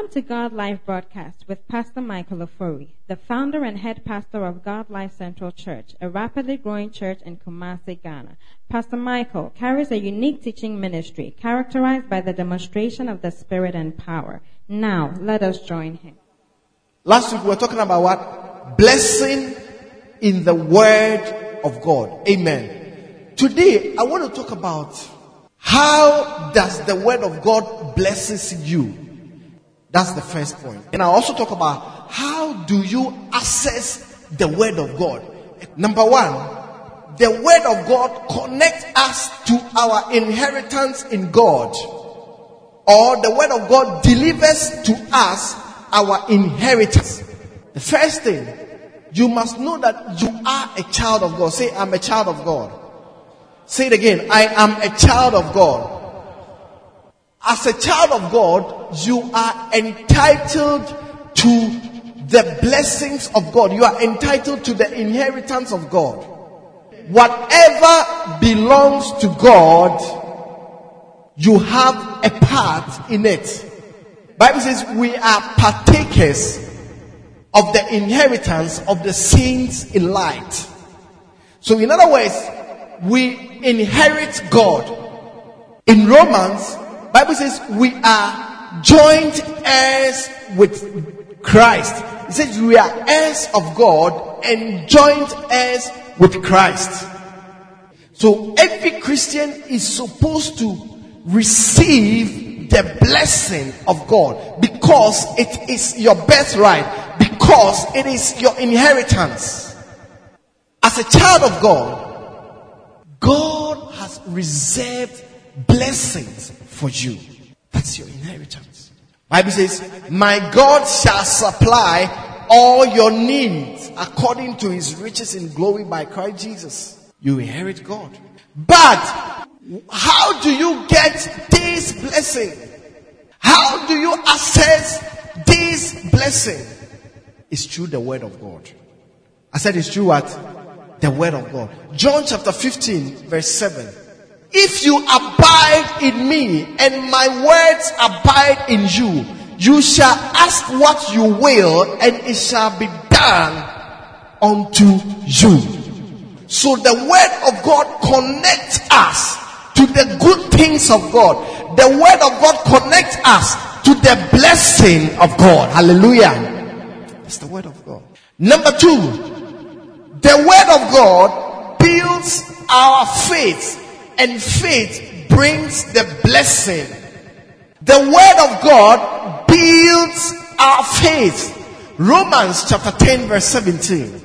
Welcome to God Live broadcast with Pastor Michael Ofori, the founder and head pastor of God Life Central Church, a rapidly growing church in Kumasi, Ghana. Pastor Michael carries a unique teaching ministry characterized by the demonstration of the Spirit and power. Now, let us join him. Last week we were talking about what? Blessing in the Word of God. Amen. Today I want to talk about how does the Word of God blesses you? That's the first point. And I also talk about how do you access the word of God. Number one, the word of God connects us to our inheritance in God. Or the word of God delivers to us our inheritance. The first thing, you must know that you are a child of God. Say, I'm a child of God. Say it again. I am a child of God. As a child of God, you are entitled to the blessings of God. You are entitled to the inheritance of God. Whatever belongs to God, you have a part in it. Bible says we are partakers of the inheritance of the saints in light. So in other words, we inherit God. In Romans, Bible says we are joint heirs with Christ. It says we are heirs of God and joint heirs with Christ. So every Christian is supposed to receive the blessing of God because it is your birthright, because it is your inheritance. As a child of God, God has reserved blessings for you. That's your inheritance. Bible says, my God shall supply all your needs according to his riches in glory by Christ Jesus. You inherit God. But how do you get this blessing? How do you access this blessing? It's through the word of God. I said it's through what? The word of God. John chapter 15 verse 7. If you abide in me and my words abide in you, you shall ask what you will and it shall be done unto you. So the word of God connects us to the good things of God. The word of God connects us to the blessing of God. Hallelujah. It's the word of God. Number two, the word of God builds our faith and faith brings the blessing. The word of God builds our faith. Romans chapter 10 verse 17.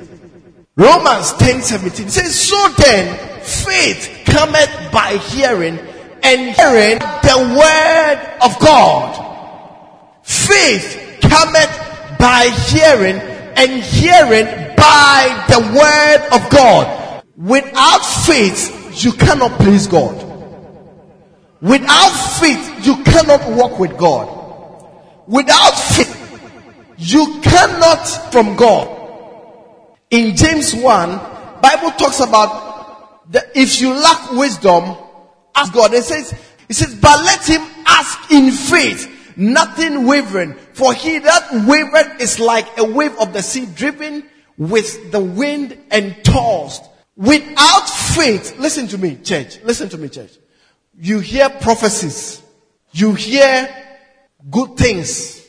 Romans 10 17 says, So then, faith cometh by hearing, and hearing the word of God. Faith cometh by hearing, and hearing by the word of God. Without faith, you cannot please God. Without faith, you cannot walk with God. Without faith, you cannot from God. In James 1, Bible talks about that if you lack wisdom, ask God. It says, it says, but let him ask in faith, nothing wavering. For he that wavered is like a wave of the sea driven with the wind and tossed. Without faith, listen to me, church. Listen to me, church. You hear prophecies. You hear good things.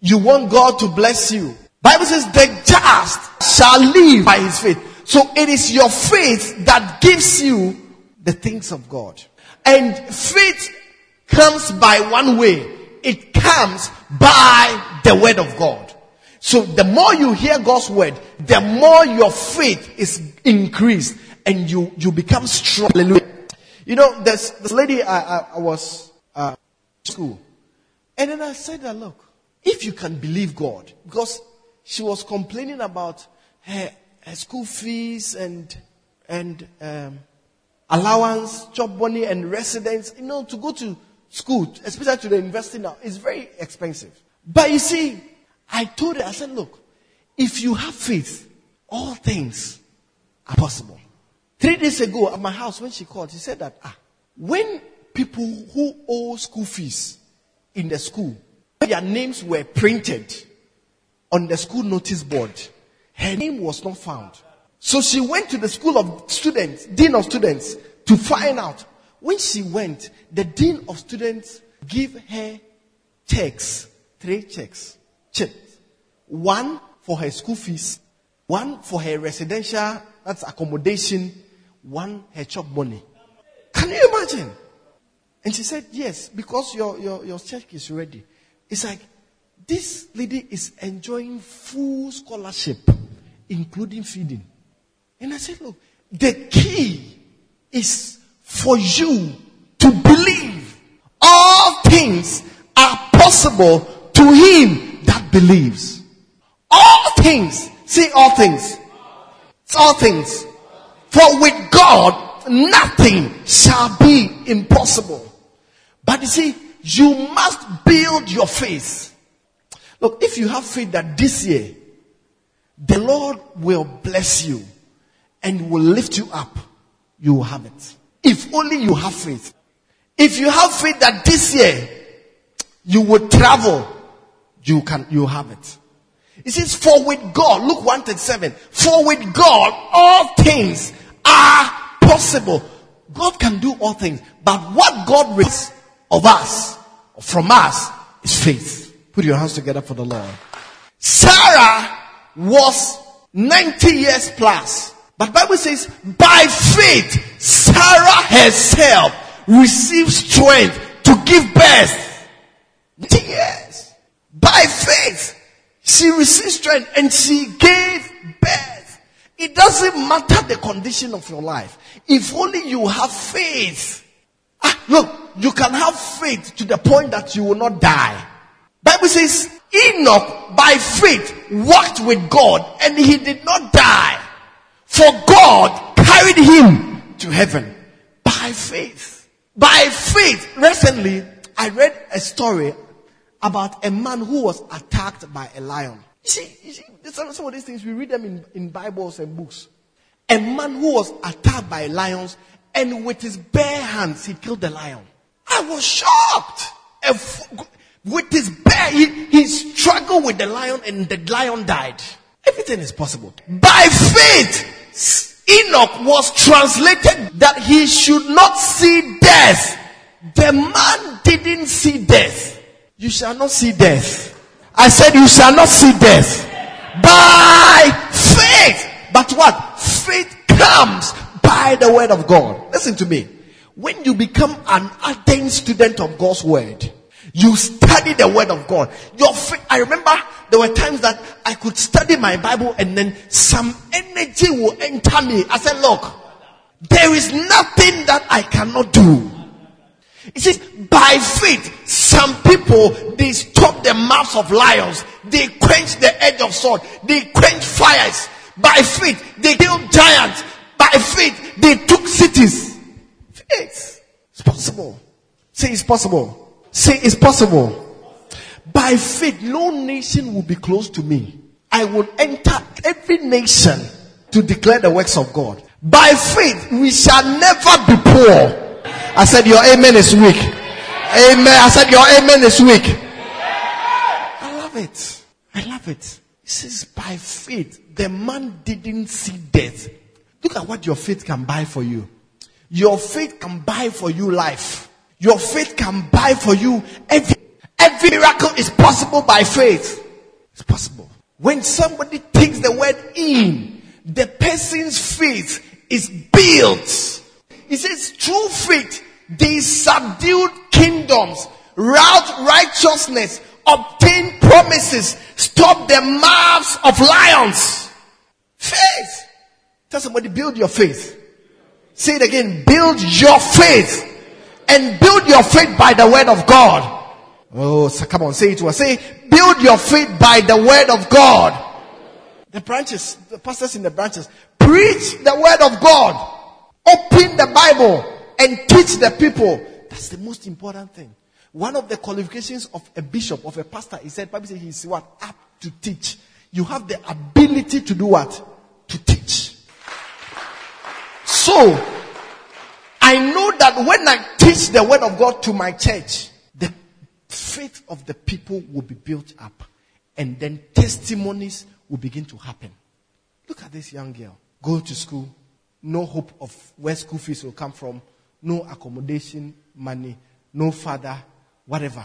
You want God to bless you. Bible says the just shall live by his faith. So it is your faith that gives you the things of God. And faith comes by one way. It comes by the word of God. So the more you hear God's word, the more your faith is increased and you, you become strong. Hallelujah. You know, there's this lady I, I, I was uh, school. And then I said that, look, if you can believe God, because she was complaining about her, her school fees and, and um, allowance, job money and residence, you know, to go to school, especially to the university now, is very expensive. But you see, I told her, I said, look, if you have faith, all things are possible. Three days ago at my house, when she called, she said that, ah, when people who owe school fees in the school, their names were printed on the school notice board, her name was not found. So she went to the school of students, dean of students, to find out. When she went, the dean of students gave her checks, three checks, checks. One for her school fees, one for her residential, that's accommodation, one her chop money. Can you imagine? And she said, yes, because your, your, your check is ready. It's like, this lady is enjoying full scholarship, including feeding. And I said, look, the key is for you to believe all things are possible to him believes. All things. See all things. It's all things. For with God, nothing shall be impossible. But you see, you must build your faith. Look, if you have faith that this year, the Lord will bless you and will lift you up, you will have it. If only you have faith. If you have faith that this year you will travel, you can, you have it. It says, for with God, Luke 137, for with God all things are possible. God can do all things, but what God requires of us, from us, is faith. Put your hands together for the Lord. Sarah was 90 years plus. But Bible says, by faith, Sarah herself received strength to give birth. Yes. By faith, she received strength and she gave birth. It doesn't matter the condition of your life. If only you have faith. Ah, look, you can have faith to the point that you will not die. Bible says Enoch by faith walked with God and he did not die. For God carried him to heaven by faith. By faith. Recently, I read a story about a man who was attacked by a lion. You see, you see some, some of these things, we read them in, in Bibles and books. A man who was attacked by lions and with his bare hands, he killed the lion. I was shocked. With his bare, he, he struggled with the lion and the lion died. Everything is possible. By faith, Enoch was translated that he should not see death. The man didn't see death. You shall not see death. I said you shall not see death. By faith. But what? Faith comes by the word of God. Listen to me. When you become an ardent student of God's word, you study the word of God. Your faith, I remember there were times that I could study my Bible and then some energy will enter me. I said, look, there is nothing that I cannot do. It says, by faith, some people, they stop the mouths of lions. They quench the edge of sword. They quench fires. By faith, they killed giants. By faith, they took cities. Faith. It's possible. Say it's possible. Say it's possible. By faith, no nation will be close to me. I will enter every nation to declare the works of God. By faith, we shall never be poor. I said, Your amen is weak. Amen. I said, Your amen is weak. I love it. I love it. This is by faith. The man didn't see death. Look at what your faith can buy for you. Your faith can buy for you life. Your faith can buy for you every, every miracle is possible by faith. It's possible. When somebody takes the word in, the person's faith is built. He says, true faith, they subdued kingdoms, rout righteousness, obtain promises, stop the mouths of lions. Faith. Tell somebody, build your faith. Say it again, build your faith and build your faith by the word of God. Oh, so come on, say it to us. Say, build your faith by the word of God. The branches, the pastors in the branches, preach the word of God. Open the Bible and teach the people. That's the most important thing. One of the qualifications of a bishop, of a pastor, he said, Bible says he's what? Up to teach. You have the ability to do what? To teach. So, I know that when I teach the word of God to my church, the faith of the people will be built up and then testimonies will begin to happen. Look at this young girl. Go to school, no hope of where school fees will come from, no accommodation money, no father, whatever.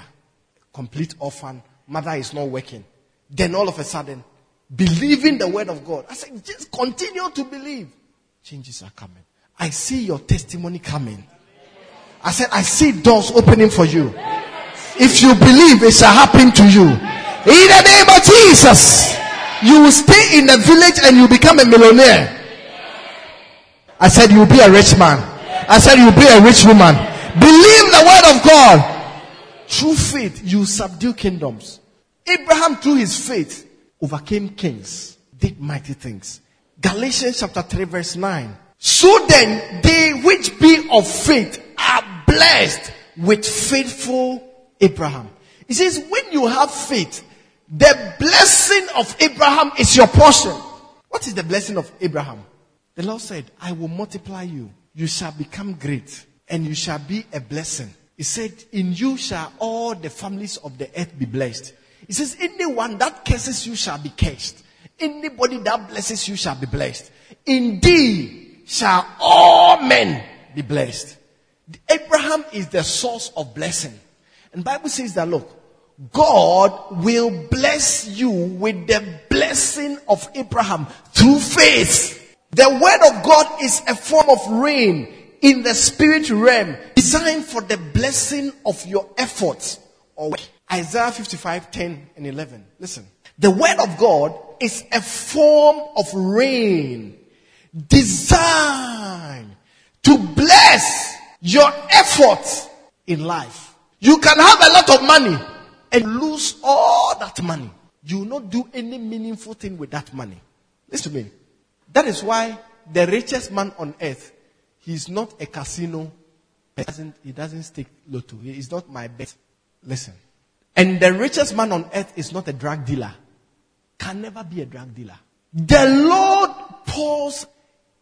Complete orphan, mother is not working. Then all of a sudden, believing the word of God. I said, just continue to believe. Changes are coming. I see your testimony coming. I said, I see doors opening for you. If you believe, it shall happen to you. In the name of Jesus, you will stay in the village and you become a millionaire. I said, you'll be a rich man. I said, you'll be a rich woman. Believe the word of God. Through faith, you subdue kingdoms. Abraham, through his faith, overcame kings, did mighty things. Galatians chapter 3 verse 9. So then, they which be of faith are blessed with faithful Abraham. He says, when you have faith, the blessing of Abraham is your portion. What is the blessing of Abraham? The Lord said, I will multiply you. You shall become great and you shall be a blessing. He said, in you shall all the families of the earth be blessed. He says, anyone that curses you shall be cursed. Anybody that blesses you shall be blessed. Indeed shall all men be blessed. Abraham is the source of blessing. And Bible says that look, God will bless you with the blessing of Abraham through faith. The word of God is a form of rain in the spirit realm designed for the blessing of your efforts or work. Isaiah 55, 10 and 11. Listen. The word of God is a form of rain designed to bless your efforts in life. You can have a lot of money and lose all that money. You will not do any meaningful thing with that money. Listen to me. That is why the richest man on earth, he's not a casino. He doesn't, he doesn't stake lotto. He is not my bet. Listen. And the richest man on earth is not a drug dealer. Can never be a drug dealer. The Lord pours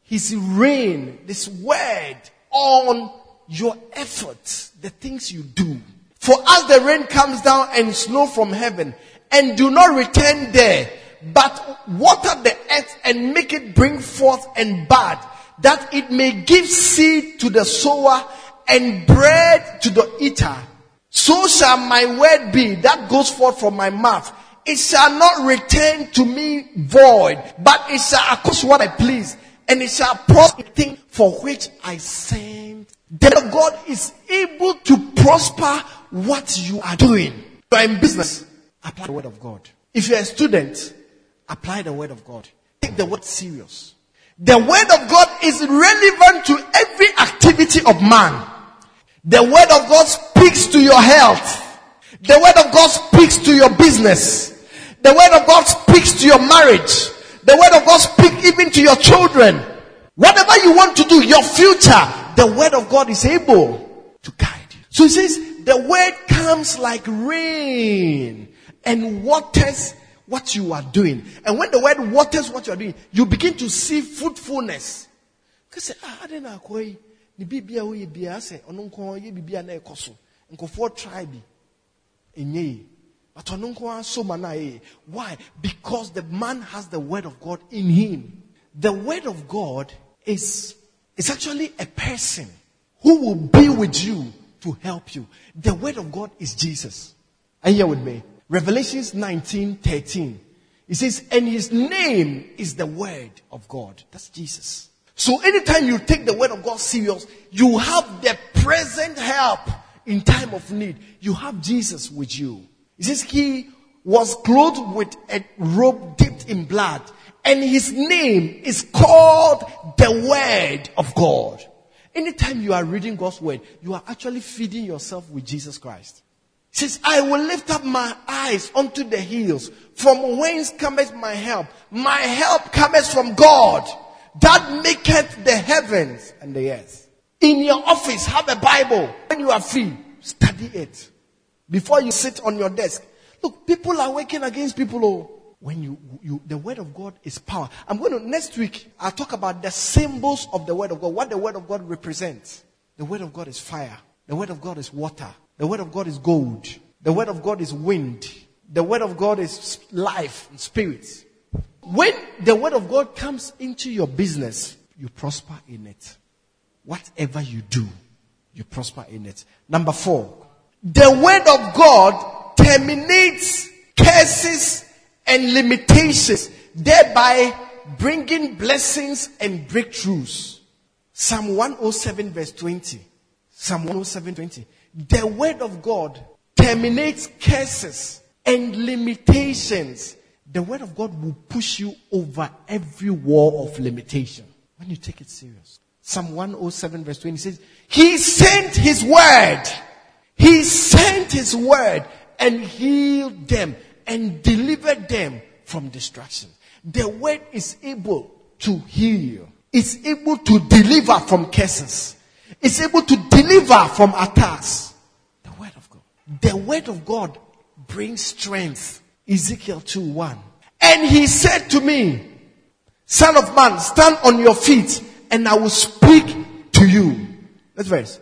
his rain, this word on your efforts, the things you do. For as the rain comes down and snow from heaven and do not return there, but water the earth and make it bring forth and bud, that it may give seed to the sower and bread to the eater. So shall my word be that goes forth from my mouth. It shall not return to me void, but it shall accomplish what I please, and it shall prosper the thing for which I sent. The God is able to prosper what you are doing. You are in business, apply the word of God. If you are a student, apply the word of God. Take the word serious. The word of God is relevant to every activity of man. The word of God speaks to your health. The word of God speaks to your business. The word of God speaks to your marriage. The word of God speaks even to your children. Whatever you want to do, your future, the word of God is able to guide you. So he says, the word comes like rain and waters what you are doing. And when the word waters what you are doing, you begin to see fruitfulness. Because ah, I don't know ni bibi a woyɛ biara sɛ ɔno nko yɛ bibi a na ɛkɔ so. Nkɔfoɔ try bi. But ɔno nko so ma na why? Because the man has the word of God in him. The word of God is is actually a person who will be with you to help you. The word of God is Jesus. Are you here with me Revelations 19 13 it says and his name is the word of God that's Jesus so anytime you take the word of God serious, you have the present help in time of need. You have Jesus with you. He says he was clothed with a robe dipped in blood and his name is called the word of God. Anytime you are reading God's word, you are actually feeding yourself with Jesus Christ. Says, I will lift up my eyes unto the hills. From whence cometh my help? My help cometh from God that maketh the heavens and the earth. In your office, have a Bible. When you are free, study it. Before you sit on your desk. Look, people are working against people. Oh, when you, you, the word of God is power. I'm going to, next week, I'll talk about the symbols of the word of God, what the word of God represents. The word of God is fire. The word of God is water. The word of God is gold. The word of God is wind. The word of God is life and spirit. When the word of God comes into your business, you prosper in it. Whatever you do, you prosper in it. Number four, the word of God terminates curses and limitations, thereby bringing blessings and breakthroughs. Psalm 107 verse 20. Psalm 107 20. The word of God terminates curses and limitations. The word of God will push you over every wall of limitation when you take it serious. Psalm 107 verse 20 says, He sent His word. He sent His word and healed them and delivered them from destruction. The word is able to heal. It's able to deliver from curses. It's able to deliver from attacks. The word of God. The word of God brings strength. Ezekiel 2 1. And he said to me, Son of man, stand on your feet and I will speak to you. Next verse.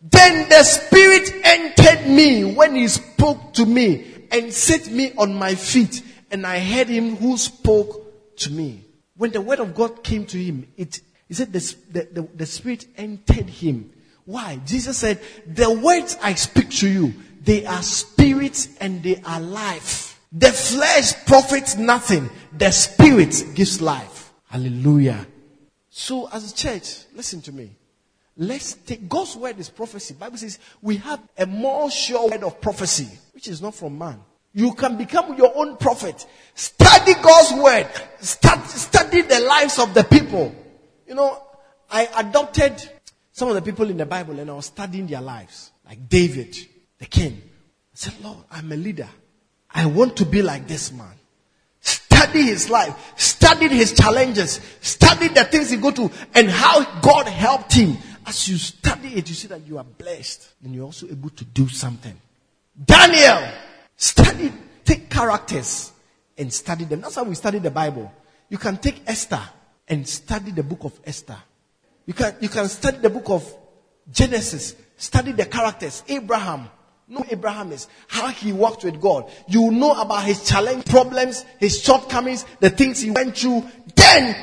Then the Spirit entered me when he spoke to me and set me on my feet and I heard him who spoke to me. When the word of God came to him, it, he said the, the, the, the Spirit entered him. Why? Jesus said, the words I speak to you, they are spirit and they are life. The flesh profits nothing. The spirit gives life. Hallelujah. So as a church, listen to me. Let's take God's word is prophecy. Bible says we have a more sure word of prophecy, which is not from man. You can become your own prophet. Study God's word. Study the lives of the people. You know, I adopted some of the people in the Bible and I was studying their lives. Like David, the king. I said, Lord, I'm a leader. I want to be like this man. Study his life. Study his challenges. Study the things he go to and how God helped him. As you study it, you see that you are blessed and you're also able to do something. Daniel, study, take characters and study them. That's how we study the Bible. You can take Esther and study the book of Esther. You can, you can study the book of Genesis, study the characters. Abraham, know Abraham is, how he walked with God. You know about his challenge, problems, his shortcomings, the things he went through. Then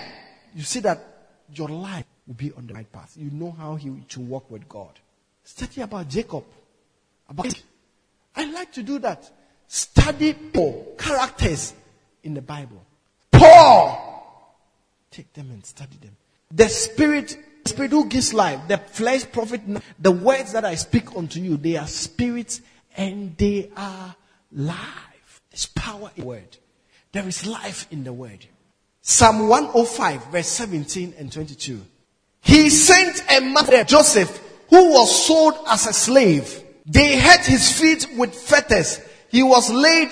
you see that your life will be on the right path. You know how he to walk with God. Study about Jacob. About I like to do that. Study characters in the Bible. Paul. Take them and study them. The spirit spirit who gives life, the flesh profit, the words that I speak unto you, they are spirits and they are life. There's power in the word. There is life in the word. Psalm 105 verse 17 and 22. He sent a man, Joseph, who was sold as a slave. They had his feet with fetters. He was laid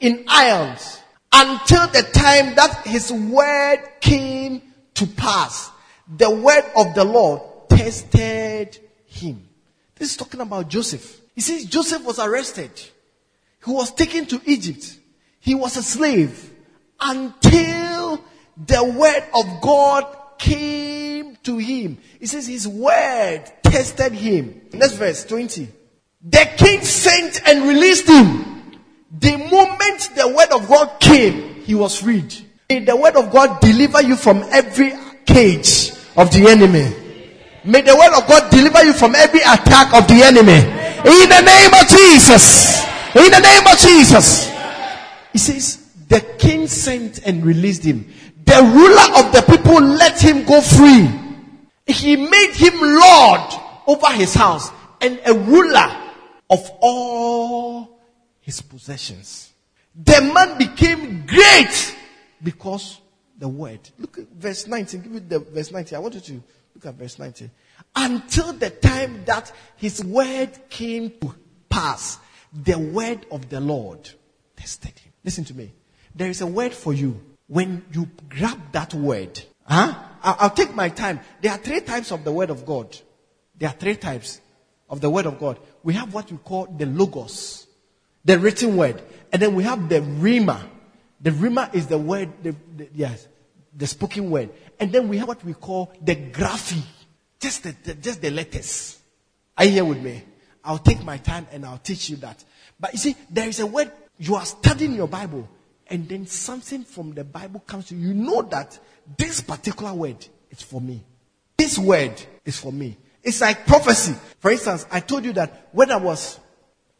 in irons until the time that his word came to pass the word of the Lord tested him. This is talking about Joseph. He says Joseph was arrested. He was taken to Egypt. He was a slave until the word of God came to him. He says his word tested him. Next verse 20. The king sent and released him. The moment the word of God came, he was freed. May the word of God deliver you from every cage of the enemy. May the word of God deliver you from every attack of the enemy. In the name of Jesus. In the name of Jesus. He says, the king sent and released him. The ruler of the people let him go free. He made him Lord over his house and a ruler of all his possessions. The man became great because the word. Look at verse 19. Give me the verse 19. I want you to look at verse 19. Until the time that his word came to pass, the word of the Lord tested him. Listen to me. There is a word for you. When you grab that word, huh? I'll, I'll take my time. There are three types of the word of God. There are three types of the word of God. We have what we call the logos, the written word, and then we have the rhema. The rhema is the word, the, the, yes, the spoken word. And then we have what we call the graphe. Just the, the, just the letters. Are you here with me? I'll take my time and I'll teach you that. But you see, there is a word you are studying your Bible, and then something from the Bible comes to you. You know that this particular word is for me. This word is for me. It's like prophecy. For instance, I told you that when I was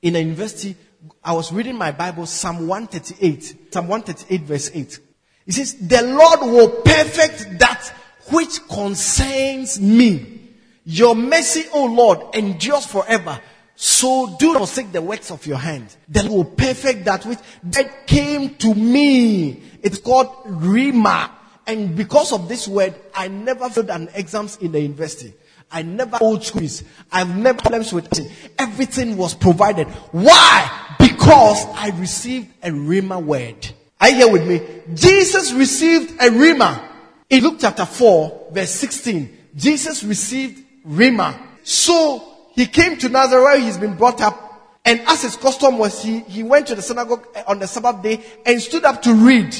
in a university, I was reading my Bible, Psalm 138, Psalm 138 verse 8. It says, the Lord will perfect that which concerns me. Your mercy, O Lord, endures forever. So do not forsake the works of your hand. The Lord will perfect that which that came to me. It's called Rhema. And because of this word, I never failed an exams in the university. I never old schools. I've never problems with it. Everything was provided. Why? Because I received a Rhema word. Are you here with me? Jesus received a Rhema. In Luke chapter 4, verse 16, Jesus received Rhema. So he came to Nazareth where he's been brought up. And as his custom was, he, he went to the synagogue eh, on the Sabbath day and stood up to read.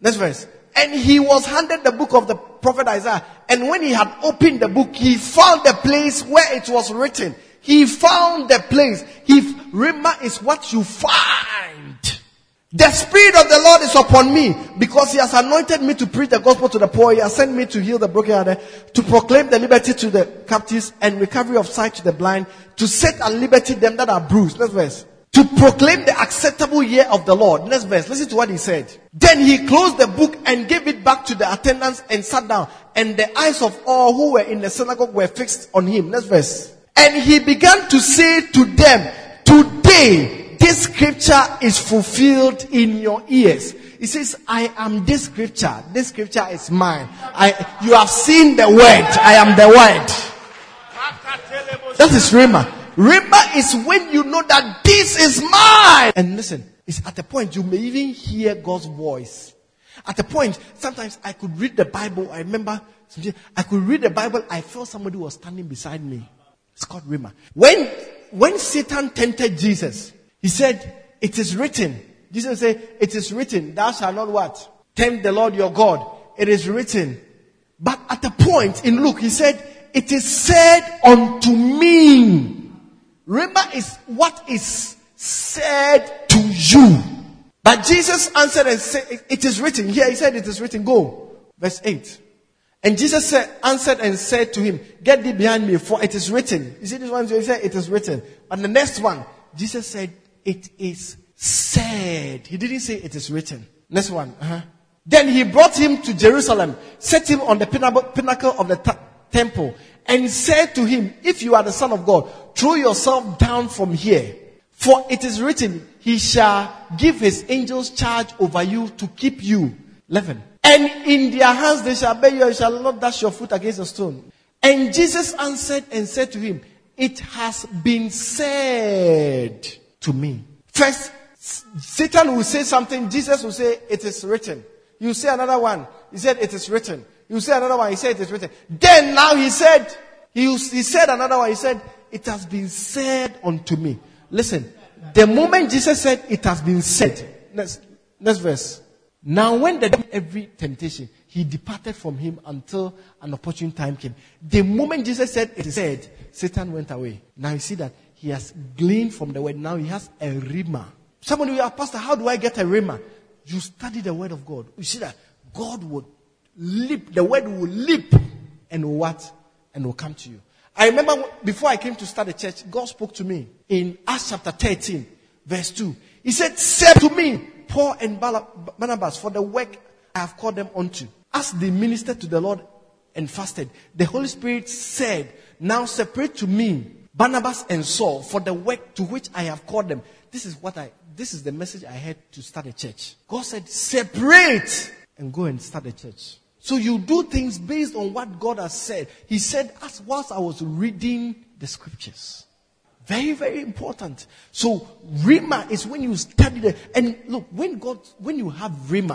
Next verse. And he was handed the book of the prophet Isaiah. And when he had opened the book, he found the place where it was written. He found the place. He, Rhema is what you find. The Spirit of the Lord is upon me because He has anointed me to preach the gospel to the poor. He has sent me to heal the brokenhearted, to proclaim the liberty to the captives and recovery of sight to the blind, to set at liberty them that are bruised. Next verse. To proclaim the acceptable year of the Lord. Next verse. Listen to what he said. Then he closed the book and gave it back to the attendants and sat down. And the eyes of all who were in the synagogue were fixed on him. Next verse. And he began to say to them, Today this scripture is fulfilled in your ears. He says, I am this scripture. This scripture is mine. I, you have seen the word. I am the word. That is Rhema. Rhema is when you know that this is mine. And listen, it's at the point you may even hear God's voice. At the point, sometimes I could read the Bible. I remember, I could read the Bible. I felt somebody was standing beside me. It's called Rhema. When, when Satan tempted Jesus, he said, it is written. Jesus said, it is written, thou shalt not what? Tempt the Lord your God. It is written. But at the point in Luke, he said, it is said unto me. Remember is what is said to you. But Jesus answered and said, it is written. Here he said, it is written. Go. Verse 8. And Jesus said, answered and said to him, get thee behind me for it is written. You see this one? He said, it is written. And the next one, Jesus said, it is said. He didn't say it is written. Next one. Uh-huh. Then he brought him to Jerusalem, set him on the pinnacle of the t- temple, and said to him, If you are the Son of God, throw yourself down from here. For it is written, He shall give His angels charge over you to keep you. 11. And in their hands they shall bear you and shall not dash your foot against a stone. And Jesus answered and said to him, It has been said to me. First, Satan will say something, Jesus will say, It is written. You say another one, he said, It is written. You say another one, he said, It is written. Then now he said, he, he said another one, he said, It has been said unto me. Listen, the moment Jesus said, It has been said, next, next verse. Now, when the every temptation, he departed from him until an opportune time came. The moment Jesus said, It is said, Satan went away. Now you see that he has gleaned from the word. Now he has a rhema. Somebody will ask, Pastor, how do I get a rhema? You study the word of God. You see that God would leap, the word will leap and what? And will come to you. I remember before I came to start the church, God spoke to me in Acts chapter 13, verse 2. He said, Say to me, Paul and Barnabas, for the work I have called them unto. As they ministered to the Lord and fasted, the Holy Spirit said, Now separate to me Barnabas and Saul for the work to which I have called them. This is what I, this is the message I had to start a church. God said, separate and go and start a church. So you do things based on what God has said. He said, as whilst I was reading the scriptures. Very, very important. So Rhema is when you study the, and look, when God, when you have it,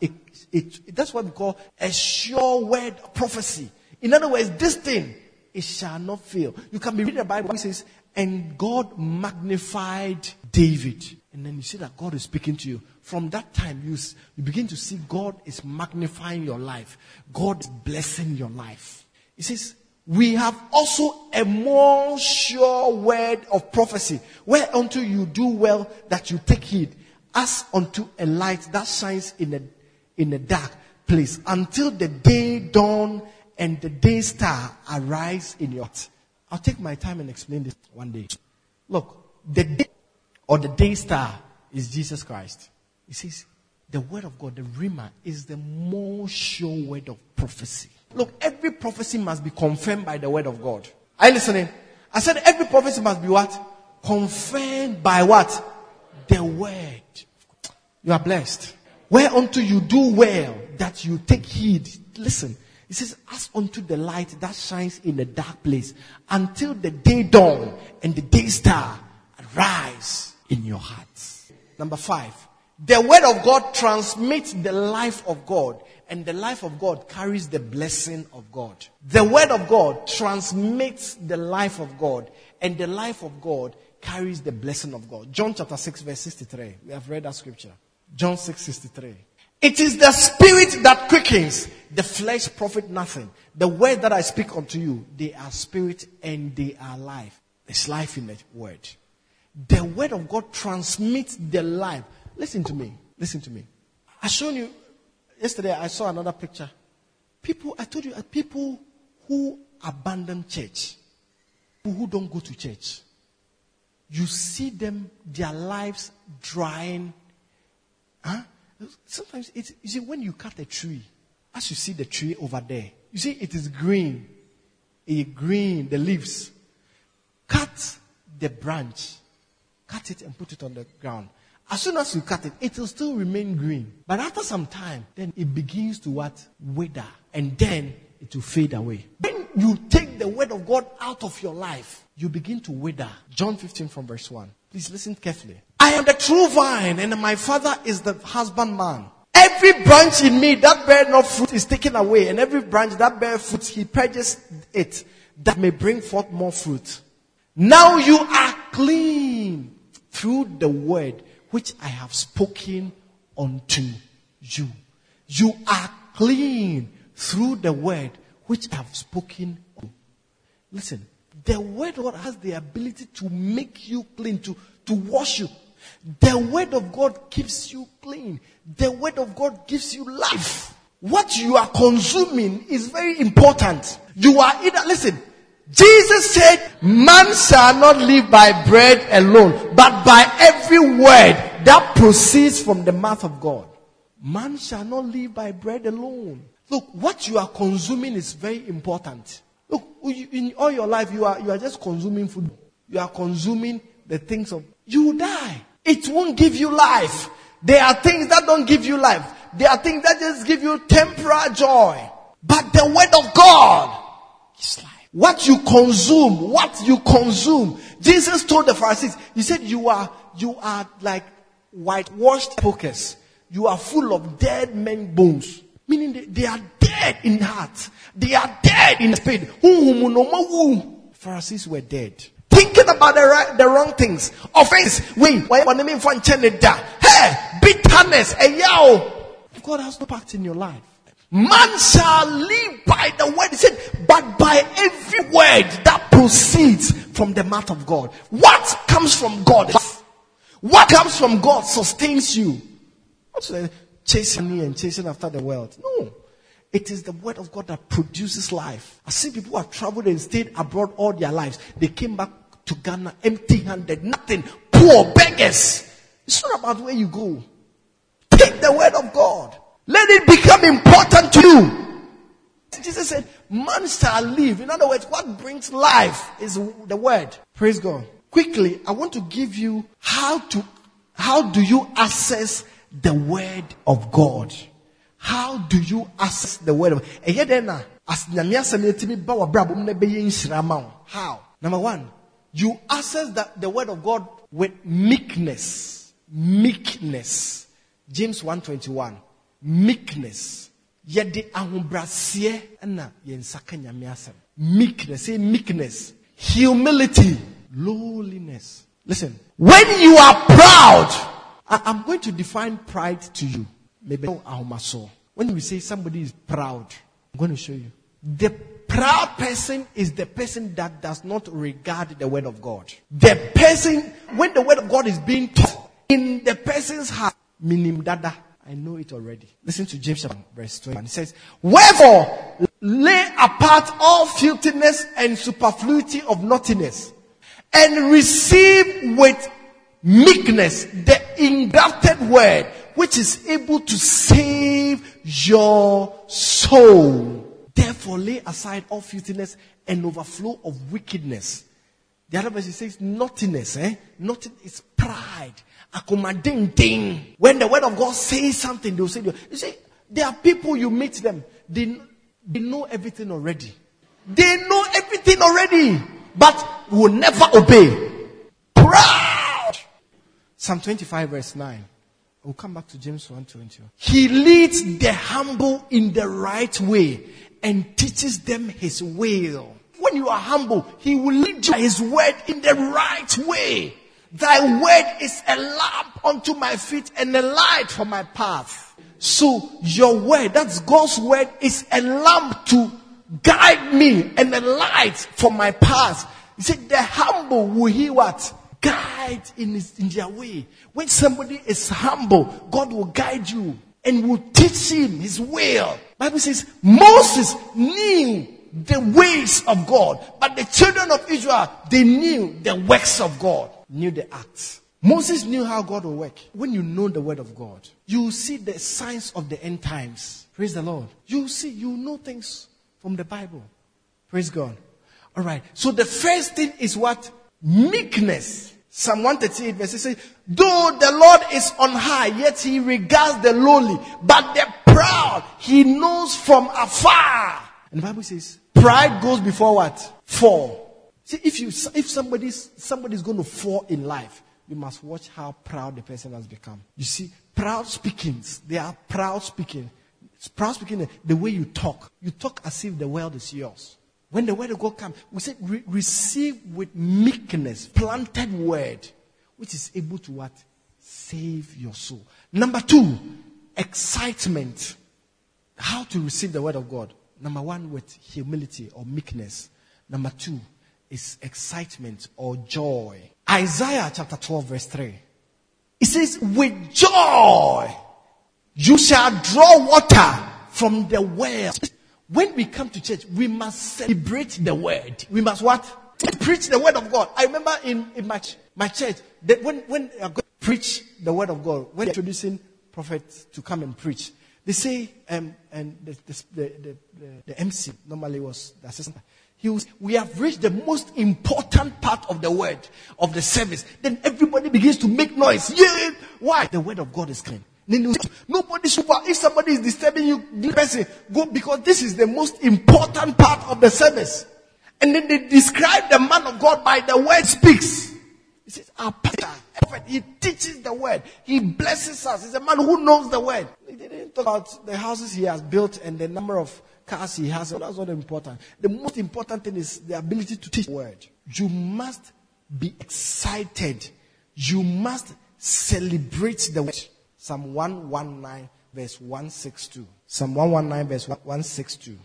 it, it, that's what we call a sure word prophecy. In other words, this thing, it shall not fail. You can be reading the Bible, it says, and God magnified David. And then you see that God is speaking to you. From that time, you, you begin to see God is magnifying your life. God is blessing your life. He says, we have also a more sure word of prophecy, whereunto you do well that you take heed, as unto a light that shines in a, in a dark place, until the day dawn and the day star arise in your. I'll take my time and explain this one day. Look, the day or the day star is Jesus Christ. He says, the word of God, the Rhema, is the more sure word of prophecy. Look, every prophecy must be confirmed by the word of God. Are you listening? I said every prophecy must be what? Confirmed by what? The word. You are blessed. Whereunto you do well that you take heed. Listen. It says, as unto the light that shines in the dark place until the day dawn and the day star arise in your hearts. Number five. The word of God transmits the life of God and the life of God carries the blessing of God. The word of God transmits the life of God, and the life of God carries the blessing of God. John chapter 6, verse 63. We have read that scripture. John 6, 63. It is the spirit that quickens, the flesh profit nothing. The word that I speak unto you, they are spirit and they are life. There's life in the word. The word of God transmits the life. Listen to me. Listen to me. I shown you Yesterday I saw another picture. People, I told you, uh, people who abandon church, people who don't go to church, you see them, their lives drying. Huh? Sometimes it's, you see, when you cut a tree, as you see the tree over there, you see it is green. A green, the leaves. Cut the branch, cut it and put it on the ground. As soon as you cut it, it will still remain green. But after some time, then it begins to what? Wither. And then it will fade away. When you take the word of God out of your life, you begin to wither. John 15 from verse 1. Please listen carefully. I am the true vine, and my father is the husbandman. Every branch in me that bear no fruit is taken away, and every branch that bear fruit, he purges it, that may bring forth more fruit. Now you are clean through the word which I have spoken unto you. You are clean through the word which I have spoken. Listen, the word God has the ability to make you clean, to, to wash you. The word of God keeps you clean. The word of God gives you life. What you are consuming is very important. You are either, listen, Jesus said, man shall not live by bread alone, but by every word that proceeds from the mouth of God. Man shall not live by bread alone. Look, what you are consuming is very important. Look, in all your life, you are, you are just consuming food. You are consuming the things of, you die. It won't give you life. There are things that don't give you life. There are things that just give you temporal joy. But the word of God is life. What you consume, what you consume. Jesus told the Pharisees, He said, you are, you are like whitewashed sepulchres. You are full of dead men bones. Meaning they, they are dead in heart. They are dead in spirit. Pharisees were dead. Thinking about the, right, the wrong things. Offense. Wait, why Hey, bitterness. Hey, yo. God has no part in your life. Man shall live by the word. He said, but by every word that proceeds from the mouth of God. What comes from God? What comes from God sustains you. What's chasing me and chasing after the world? No. It is the word of God that produces life. I see people who have traveled and stayed abroad all their lives. They came back to Ghana empty handed, nothing, poor beggars. It's not about where you go. Take the word of God. Let it become important to you. Jesus said, man shall live. In other words, what brings life is the word. Praise God. Quickly, I want to give you how to, how do you access the word of God? How do you access the word of God? How? Number one, you access the, the word of God with meekness. Meekness. James 121 meekness. Yɛde ahobraseɛ ɛna yɛnsa ka nyame asɛm. Meekness. Say meekness. Humility. Lowliness. Listen. When you are proud I, i'm going to define pride to you. Maybe when we say somebody is proud i'm going to show you. The proud person is the person that does not regard the word of God. The person, when the word of God is being taught in the person's heart, minim dada. I know it already. Listen to James verse 21. It says, Wherefore, lay apart all filthiness and superfluity of naughtiness, and receive with meekness the engrafted word, which is able to save your soul. Therefore, lay aside all filthiness and overflow of wickedness. The other verse says, naughtiness, eh? Is pride ding. When the word of God says something, they'll say, you see, there are people you meet them, they, they know everything already. They know everything already, but will never obey. Proud. Psalm 25 verse 9. We'll come back to James 1:20. He leads the humble in the right way and teaches them his will. When you are humble, he will lead you his word in the right way. Thy word is a lamp unto my feet and a light for my path. So your word, that's God's word, is a lamp to guide me and a light for my path. He said, the humble will he what? Guide in, his, in their way. When somebody is humble, God will guide you and will teach him his will. Bible says Moses knew the ways of God, but the children of Israel, they knew the works of God knew the acts. Moses knew how God will work. When you know the word of God, you see the signs of the end times. Praise the Lord. You see, you know things from the Bible. Praise God. All right. So the first thing is what? Meekness. Psalm 138 verse says, though the Lord is on high, yet he regards the lowly, but the proud he knows from afar. And the Bible says, pride goes before what? Fall. See, if you if somebody's somebody's going to fall in life, you must watch how proud the person has become. You see, proud speakings, they are proud speaking. It's proud speaking the way you talk. You talk as if the world is yours. When the word of God comes, we say re- receive with meekness, planted word, which is able to what? Save your soul. Number two, excitement. How to receive the word of God. Number one, with humility or meekness. Number two, is excitement or joy. Isaiah chapter 12, verse 3. It says, With joy you shall draw water from the well. When we come to church, we must celebrate the word. We must what? Preach the word of God. I remember in, in my, my church that when, when I preach the word of God, when introducing prophets to come and preach, they say, um, and the, the, the, the, MC normally was the assistant was, we have reached the most important part of the word of the service. Then everybody begins to make noise. Yeah. Why? The word of God is clean. Nobody super. If somebody is disturbing you, person go because this is the most important part of the service. And then they describe the man of God by the word speaks. He says, our pastor, he teaches the word. He blesses us. He's a man who knows the word. He didn't talk about the houses he has built and the number of cars he has. That's not important. The most important thing is the ability to teach the word. You must be excited. You must celebrate the word. Psalm 119 verse 162. Psalm 119 verse 162.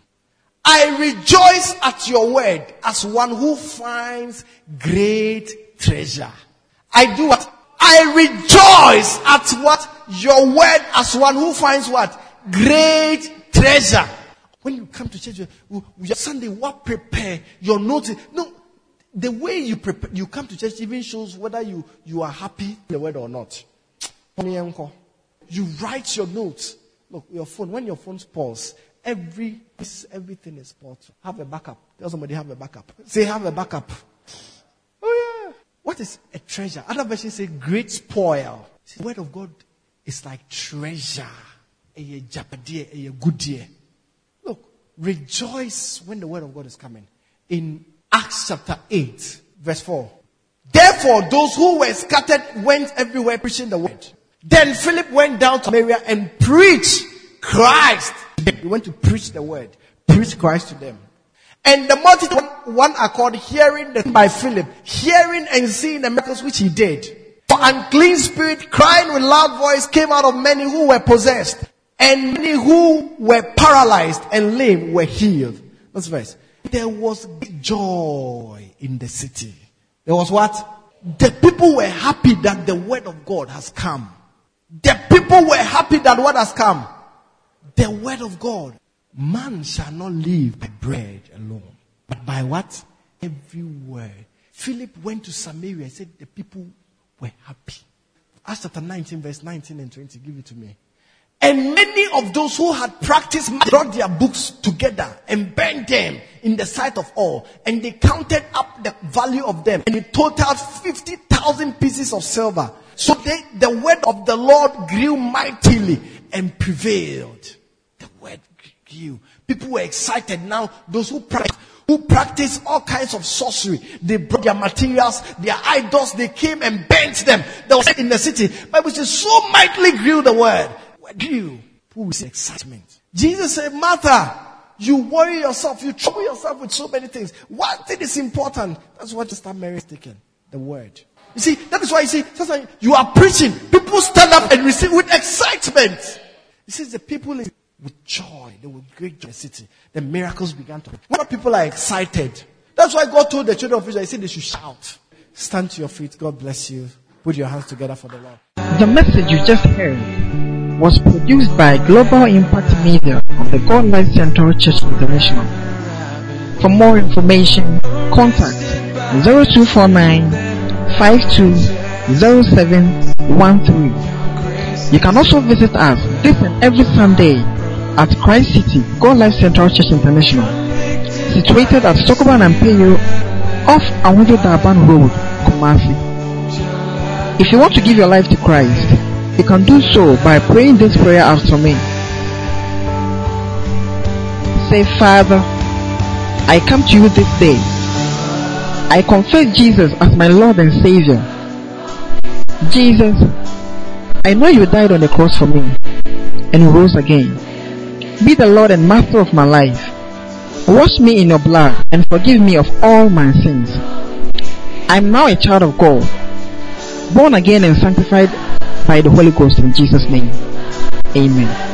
I rejoice at your word as one who finds great treasure. I do what? I rejoice at what? Your word as one who finds what? Great treasure. When you come to church, Sunday, what prepare your notes? No, the way you prepare, you come to church even shows whether you, you are happy the word or not. You write your notes. Look, your phone, when your phone spoils, every, everything is spoiled. Have a backup. Tell somebody have a backup. Say have a backup. Oh yeah. What is a treasure? Other versions say great spoil. See, the word of God is like treasure. A good dear rejoice when the word of God is coming. In Acts chapter 8, verse 4. Therefore, those who were scattered went everywhere preaching the word. Then Philip went down to Samaria and preached Christ. He went to preach the word, preach Christ to them. And the multitude, one accord, hearing the, by Philip, hearing and seeing the miracles which he did. For unclean spirit, crying with loud voice, came out of many who were possessed and many who were paralyzed and lame were healed. That's verse. there was joy in the city. There was what? The people were happy that the word of God has come. The people were happy that what has come? The word of God. Man shall not live by bread alone, but by what? Every word. Philip went to Samaria and said the people were happy. Acts chapter 19, verse 19 and 20. Give it to me. And many of those who had practiced brought their books together and burned them in the sight of all. And they counted up the value of them and it totaled 50,000 pieces of silver. So they, the word of the Lord grew mightily and prevailed. The word grew. People were excited now. Those who practice, who all kinds of sorcery, they brought their materials, their idols, they came and burnt them. They were in the city. Bible says so mightily grew the word. Grew. Who is excitement? Jesus said, Martha, you worry yourself, you trouble yourself with so many things. One thing is important. That's what Sister Mary is taking. The word. You see, that is why you see, sometimes you are preaching. People stand up and receive with excitement. He says the people with joy, they will great joy the city. The miracles began to. When people are excited, that's why God told the children of Israel, He said they should shout. Stand to your feet. God bless you. Put your hands together for the Lord. The message you just heard was produced by Global Impact Media of the God Life Central Church International. For more information, contact 0249 520713. You can also visit us this and every Sunday at Christ City God Life Central Church International, situated at Sokoban and Peyo off Awundo Daban Road, Kumasi. If you want to give your life to Christ, you can do so by praying this prayer after me. Say, Father, I come to you this day. I confess Jesus as my Lord and Savior. Jesus, I know you died on the cross for me and rose again. Be the Lord and Master of my life. Wash me in your blood and forgive me of all my sins. I am now a child of God, born again and sanctified by the Holy Ghost in Jesus' name. Amen.